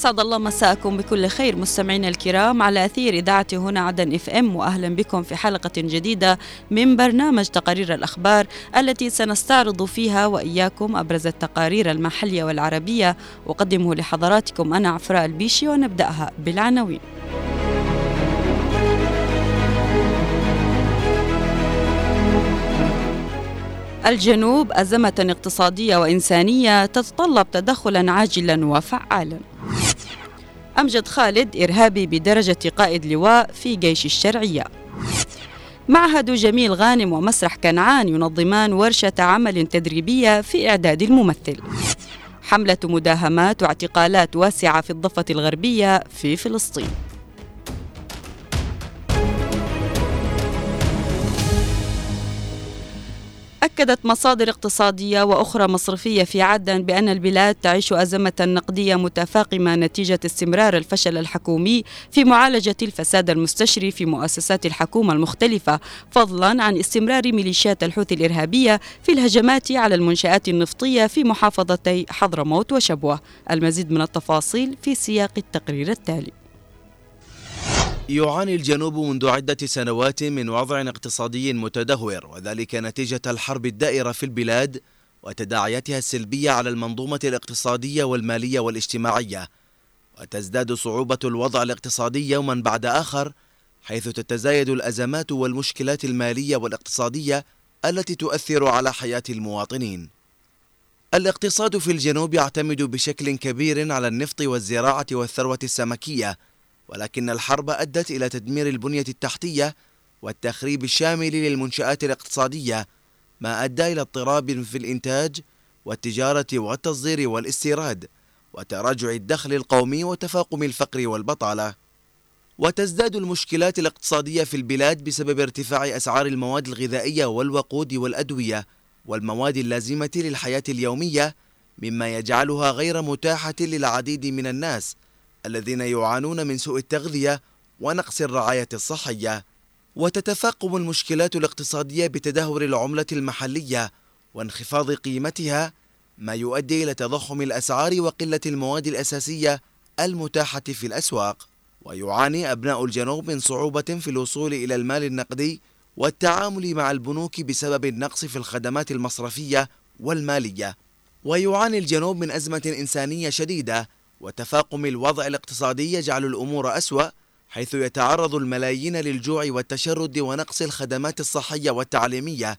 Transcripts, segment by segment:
أسعد الله مساءكم بكل خير مستمعينا الكرام على أثير إذاعة هنا عدن إف إم وأهلا بكم في حلقة جديدة من برنامج تقارير الأخبار التي سنستعرض فيها وإياكم أبرز التقارير المحلية والعربية. أقدمه لحضراتكم أنا عفراء البيشي ونبدأها بالعناوين. الجنوب أزمة اقتصادية وإنسانية تتطلب تدخلا عاجلا وفعالا. أمجد خالد إرهابي بدرجة قائد لواء في جيش الشرعية. معهد جميل غانم ومسرح كنعان ينظمان ورشة عمل تدريبية في إعداد الممثل. حملة مداهمات واعتقالات واسعة في الضفة الغربية في فلسطين. أكدت مصادر اقتصادية وأخرى مصرفية في عدن بأن البلاد تعيش أزمة نقدية متفاقمة نتيجة استمرار الفشل الحكومي في معالجة الفساد المستشري في مؤسسات الحكومة المختلفة فضلا عن استمرار ميليشيات الحوثي الإرهابية في الهجمات على المنشآت النفطية في محافظتي حضرموت وشبوة. المزيد من التفاصيل في سياق التقرير التالي. يعاني الجنوب منذ عدة سنوات من وضع اقتصادي متدهور وذلك نتيجة الحرب الدائرة في البلاد وتداعياتها السلبية على المنظومة الاقتصادية والمالية والاجتماعية. وتزداد صعوبة الوضع الاقتصادي يوما بعد آخر حيث تتزايد الأزمات والمشكلات المالية والاقتصادية التي تؤثر على حياة المواطنين. الاقتصاد في الجنوب يعتمد بشكل كبير على النفط والزراعة والثروة السمكية ولكن الحرب أدت إلى تدمير البنية التحتية والتخريب الشامل للمنشآت الاقتصادية ما أدى إلى اضطراب في الإنتاج والتجارة والتصدير والاستيراد وتراجع الدخل القومي وتفاقم الفقر والبطالة. وتزداد المشكلات الاقتصادية في البلاد بسبب ارتفاع أسعار المواد الغذائية والوقود والأدوية والمواد اللازمة للحياة اليومية مما يجعلها غير متاحة للعديد من الناس الذين يعانون من سوء التغذية ونقص الرعاية الصحية وتتفاقم المشكلات الاقتصادية بتدهور العملة المحلية وانخفاض قيمتها ما يؤدي إلى تضخم الأسعار وقلة المواد الأساسية المتاحة في الأسواق. ويعاني أبناء الجنوب من صعوبة في الوصول إلى المال النقدي والتعامل مع البنوك بسبب النقص في الخدمات المصرفية والمالية. ويعاني الجنوب من أزمة إنسانية شديدة وتفاقم الوضع الاقتصادي يجعل الأمور أسوأ حيث يتعرض الملايين للجوع والتشرد ونقص الخدمات الصحية والتعليمية.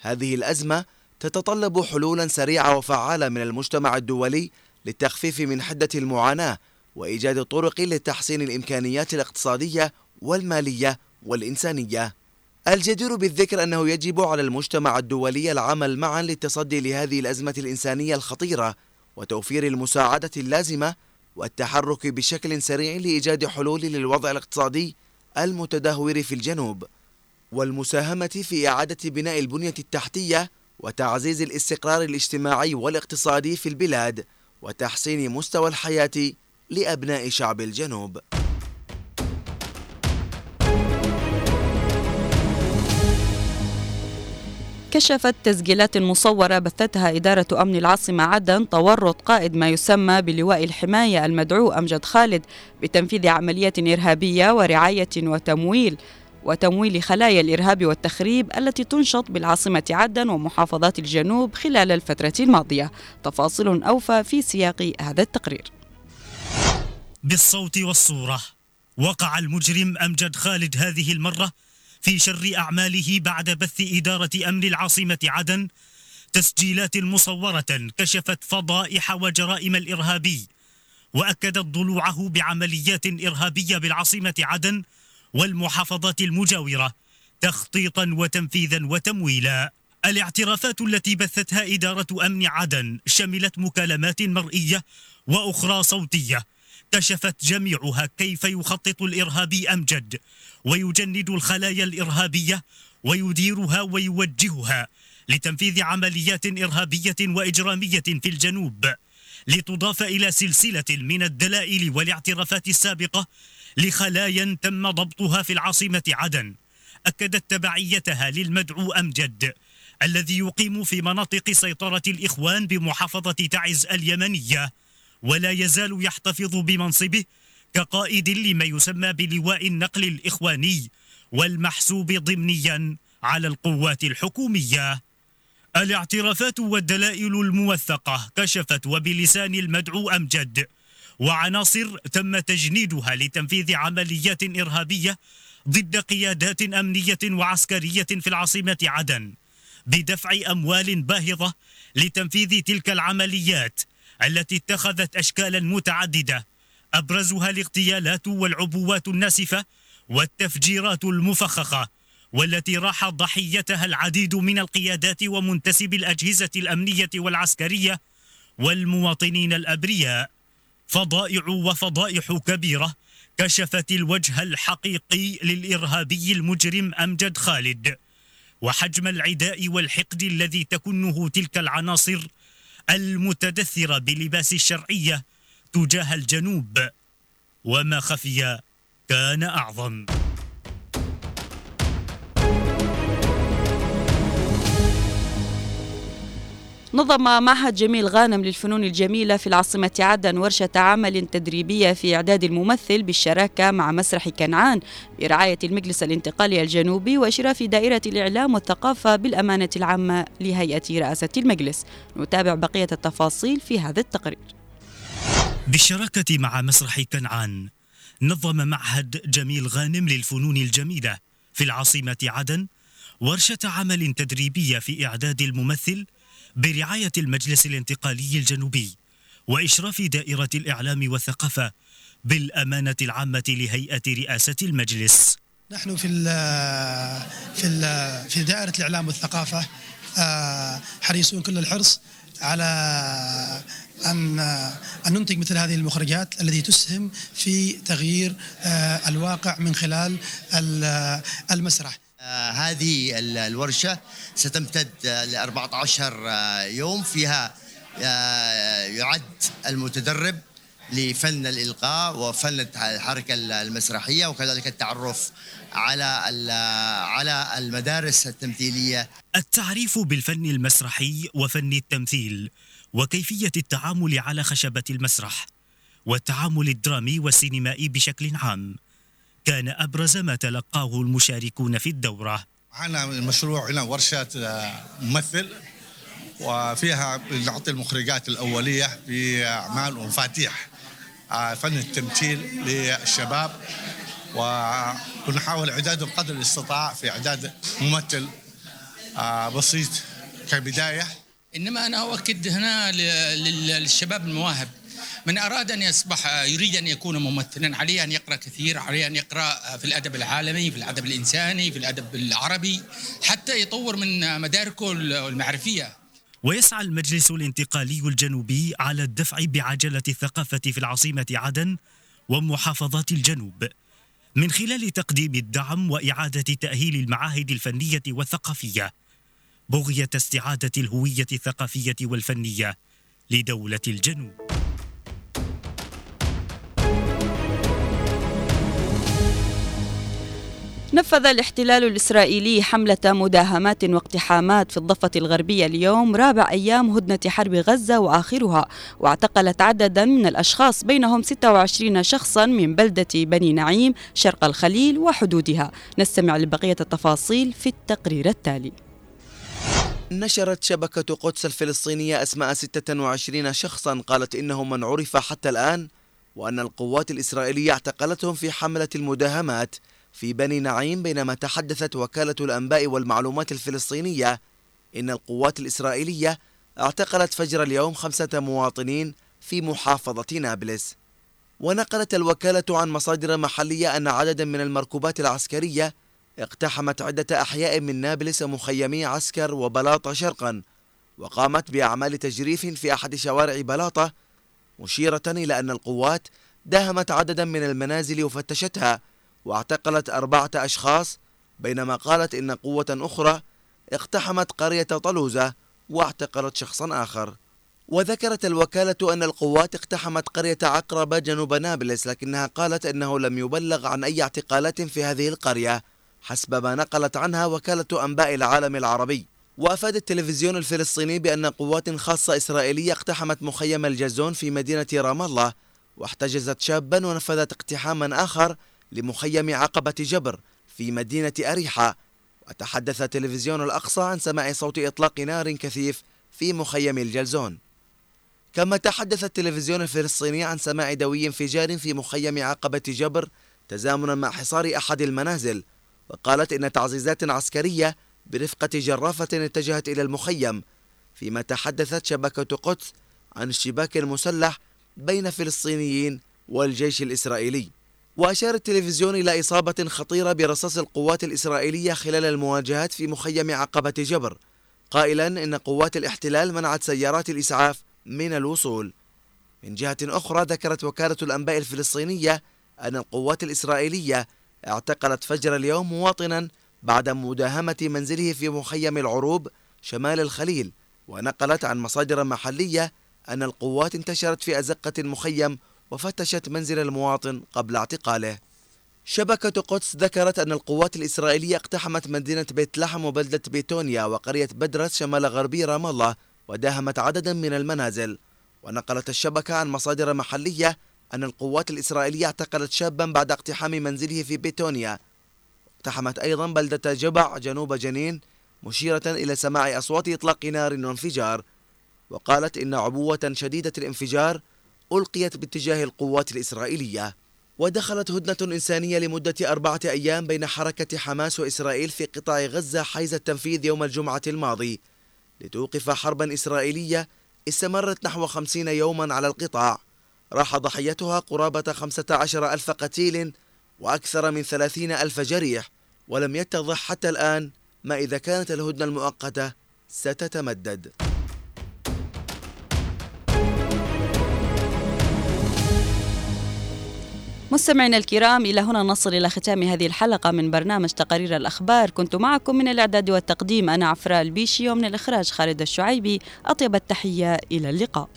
هذه الأزمة تتطلب حلولا سريعة وفعالة من المجتمع الدولي للتخفيف من حدة المعاناة وإيجاد طرق لتحسين الإمكانيات الاقتصادية والمالية والإنسانية. الجدير بالذكر أنه يجب على المجتمع الدولي العمل معا للتصدي لهذه الأزمة الإنسانية الخطيرة وتوفير المساعدة اللازمة والتحرك بشكل سريع لإيجاد حلول للوضع الاقتصادي المتدهور في الجنوب والمساهمة في إعادة بناء البنية التحتية وتعزيز الاستقرار الاجتماعي والاقتصادي في البلاد وتحسين مستوى الحياة لأبناء شعب الجنوب. كشفت تسجيلات مصورة بثتها إدارة أمن العاصمة عدن تورط قائد ما يسمى بلواء الحماية المدعو أمجد خالد بتنفيذ عمليات إرهابية ورعاية وتمويل وتمويل خلايا الإرهاب والتخريب التي تنشط بالعاصمة عدن ومحافظات الجنوب خلال الفترة الماضية. تفاصيل أوفى في سياق هذا التقرير. بالصوت والصورة وقع المجرم أمجد خالد هذه المرة في شر أعماله بعد بث إدارة أمن العاصمة عدن تسجيلات مصورة كشفت فضائح وجرائم الإرهابي وأكدت ضلوعه بعمليات إرهابية بالعاصمة عدن والمحافظات المجاورة تخطيطا وتنفيذا وتمويلا. الاعترافات التي بثتها إدارة أمن عدن شملت مكالمات مرئية وأخرى صوتية كشفت جميعها كيف يخطط الإرهابي أمجد ويجند الخلايا الإرهابية ويديرها ويوجهها لتنفيذ عمليات إرهابية وإجرامية في الجنوب. لتضاف إلى سلسلة من الدلائل والاعترافات السابقة لخلايا تم ضبطها في العاصمة عدن. أكدت تبعيتها للمدعو أمجد الذي يقيم في مناطق سيطرة الإخوان بمحافظة تعز اليمنية. ولا يزال يحتفظ بمنصبه كقائد لما يسمى بلواء النقل الإخواني والمحسوب ضمنيا على القوات الحكومية. الاعترافات والدلائل الموثقة كشفت وبلسان المدعو أمجد وعناصر تم تجنيدها لتنفيذ عمليات إرهابية ضد قيادات أمنية وعسكرية في العاصمة عدن بدفع أموال باهظة لتنفيذ تلك العمليات التي اتخذت أشكالا متعددة. أبرزها الاغتيالات والعبوات الناسفة والتفجيرات المفخخة والتي راح ضحيتها العديد من القيادات ومنتسب الأجهزة الأمنية والعسكرية والمواطنين الأبرياء. فضائع وفضائح كبيرة كشفت الوجه الحقيقي للإرهابي المجرم أمجد خالد. وحجم العداء والحقد الذي تكنه تلك العناصر المتدثرة بلباس الشرعية تجاه الجنوب وما خفي كان أعظم. نظم معهد جميل غانم للفنون الجميلة في العاصمة عدن ورشة عمل تدريبية في إعداد الممثل بالشراكة مع مسرح كنعان برعاية المجلس الانتقالي الجنوبي وإشراف دائرة الإعلام والثقافة بالأمانة العامة لهيئة رئاسة المجلس. نتابع بقية التفاصيل في هذا التقرير. بالشراكة مع مسرح كنعان نظم معهد جميل غانم للفنون الجميلة في العاصمة عدن ورشة عمل تدريبية في إعداد الممثل برعاية المجلس الانتقالي الجنوبي وإشراف دائرة الإعلام والثقافة بالأمانة العامة لهيئة رئاسة المجلس. نحن في ال في ال في دائرة الإعلام والثقافة آه، حريصون كل الحرص على أن أن ننتج مثل هذه المخرجات التي تسهم في تغيير آه، الواقع من خلال المسرح آه، هذه الورشة ستمتد ل 14 آه، يوم. فيها آه، يعد المتدرب لفن الإلقاء وفن الحركة المسرحية وكذلك التعرف على على المدارس التمثيلية. التعريف بالفن المسرحي وفن التمثيل وكيفية التعامل على خشبة المسرح والتعامل الدرامي والسينمائي بشكل عام. كان أبرز ما تلقاه المشاركون في الدورة. معنا المشروع هنا ورشة آه، ممثل وفيها نعطي المخرجات الأولية في أعمال ومفاتيح آه، فن التمثيل للشباب ونحاول إعدادهم قدر الاستطاع في إعداد ممثل آه، بسيط كبداية. إنما أنا أؤكد هنا للشباب المواهب من أراد أن يصبح يريد أن يكون ممثلا عليه أن يقرأ كثير عليه أن يقرأ في الأدب العالمي في الأدب الإنساني في الأدب العربي حتى يطور من مداركه المعرفية. ويسعى المجلس الانتقالي الجنوبي على الدفع بعجلة الثقافة في العاصمة عدن ومحافظات الجنوب. من خلال تقديم الدعم وإعادة تأهيل المعاهد الفنية والثقافية بغية استعادة الهوية الثقافية والفنية لدولة الجنوب. نفذ الاحتلال الإسرائيلي حملة مداهمات واقتحامات في الضفة الغربية اليوم رابع أيام هدنة حرب غزة وآخرها واعتقلت عددا من الأشخاص بينهم 26 شخصا من بلدة بني نعيم شرق الخليل وحدودها. نستمع لبقية التفاصيل في التقرير التالي. نشرت شبكة قدس الفلسطينية أسماء 26 شخصا قالت إنهم من عرف حتى الآن وأن القوات الإسرائيلية اعتقلتهم في حملة المداهمات. في بني نعيم بينما تحدثت وكالة الأنباء والمعلومات الفلسطينية إن القوات الإسرائيلية اعتقلت فجر اليوم خمسة مواطنين في محافظة نابلس. ونقلت الوكالة عن مصادر محلية أن عددا من المركوبات العسكرية اقتحمت عدة أحياء من نابلس مخيمي عسكر وبلاطة شرقا وقامت بأعمال تجريف في أحد شوارع بلاطة مشيرة إلى أن القوات داهمت عددا من المنازل وفتشتها واعتقلت أربعة أشخاص بينما قالت إن قوة أخرى اقتحمت قرية طلوزة واعتقلت شخصا آخر. وذكرت الوكالة أن القوات اقتحمت قرية عقربة جنوب نابلس لكنها قالت أنه لم يبلغ عن أي اعتقالات في هذه القرية حسب ما نقلت عنها وكالة أنباء العالم العربي. وأفاد التلفزيون الفلسطيني بأن قوات خاصة إسرائيلية اقتحمت مخيم الجازون في مدينة رام الله واحتجزت شابا ونفذت اقتحاما آخر لمخيم عقبة جبر في مدينة أريحة وتحدث تلفزيون الأقصى عن سماع صوت إطلاق نار كثيف في مخيم الجلزون. كما تحدث التلفزيون الفلسطيني عن سماع دوي انفجار في مخيم عقبة جبر تزامنا مع حصار أحد المنازل وقالت إن تعزيزات عسكرية برفقة جرافة اتجهت إلى المخيم فيما تحدثت شبكة قدس عن الشباك المسلح بين فلسطينيين والجيش الإسرائيلي. وأشار التلفزيون إلى إصابة خطيرة برصاص القوات الإسرائيلية خلال المواجهات في مخيم عقبة جبر. قائلا إن قوات الاحتلال منعت سيارات الإسعاف من الوصول. من جهة أخرى ذكرت وكالة الأنباء الفلسطينية أن القوات الإسرائيلية اعتقلت فجر اليوم مواطنا بعد مداهمة منزله في مخيم العروب شمال الخليل ونقلت عن مصادر محلية أن القوات انتشرت في أزقة المخيم وفتشت منزل المواطن قبل اعتقاله. شبكة قدس ذكرت أن القوات الإسرائيلية اقتحمت مدينة بيت لحم وبلدة بيتونيا وقرية بدرس شمال غربي رام الله وداهمت عددا من المنازل. ونقلت الشبكة عن مصادر محلية أن القوات الإسرائيلية اعتقلت شابا بعد اقتحام منزله في بيتونيا. اقتحمت أيضا بلدة جبع جنوب جنين مشيرة إلى سماع أصوات إطلاق نار وانفجار وقالت إن عبوة شديدة الانفجار ألقيت باتجاه القوات الإسرائيلية ودخلت هدنة إنسانية لمدة أربعة أيام بين حركة حماس وإسرائيل في قطاع غزة حيز التنفيذ يوم الجمعة الماضي لتوقف حربا إسرائيلية استمرت نحو خمسين يوما على القطاع. راح ضحيتها قرابة خمسة عشر ألف قتيل وأكثر من ثلاثين ألف جريح ولم يتضح حتى الآن ما إذا كانت الهدنة المؤقتة ستتمدد. مستمعينا الكرام إلى هنا نصل إلى ختام هذه الحلقة من برنامج تقارير الأخبار. كنت معكم من الإعداد والتقديم أنا عفراء البيشي ومن الإخراج خالد الشعيبي. أطيب التحية إلى اللقاء.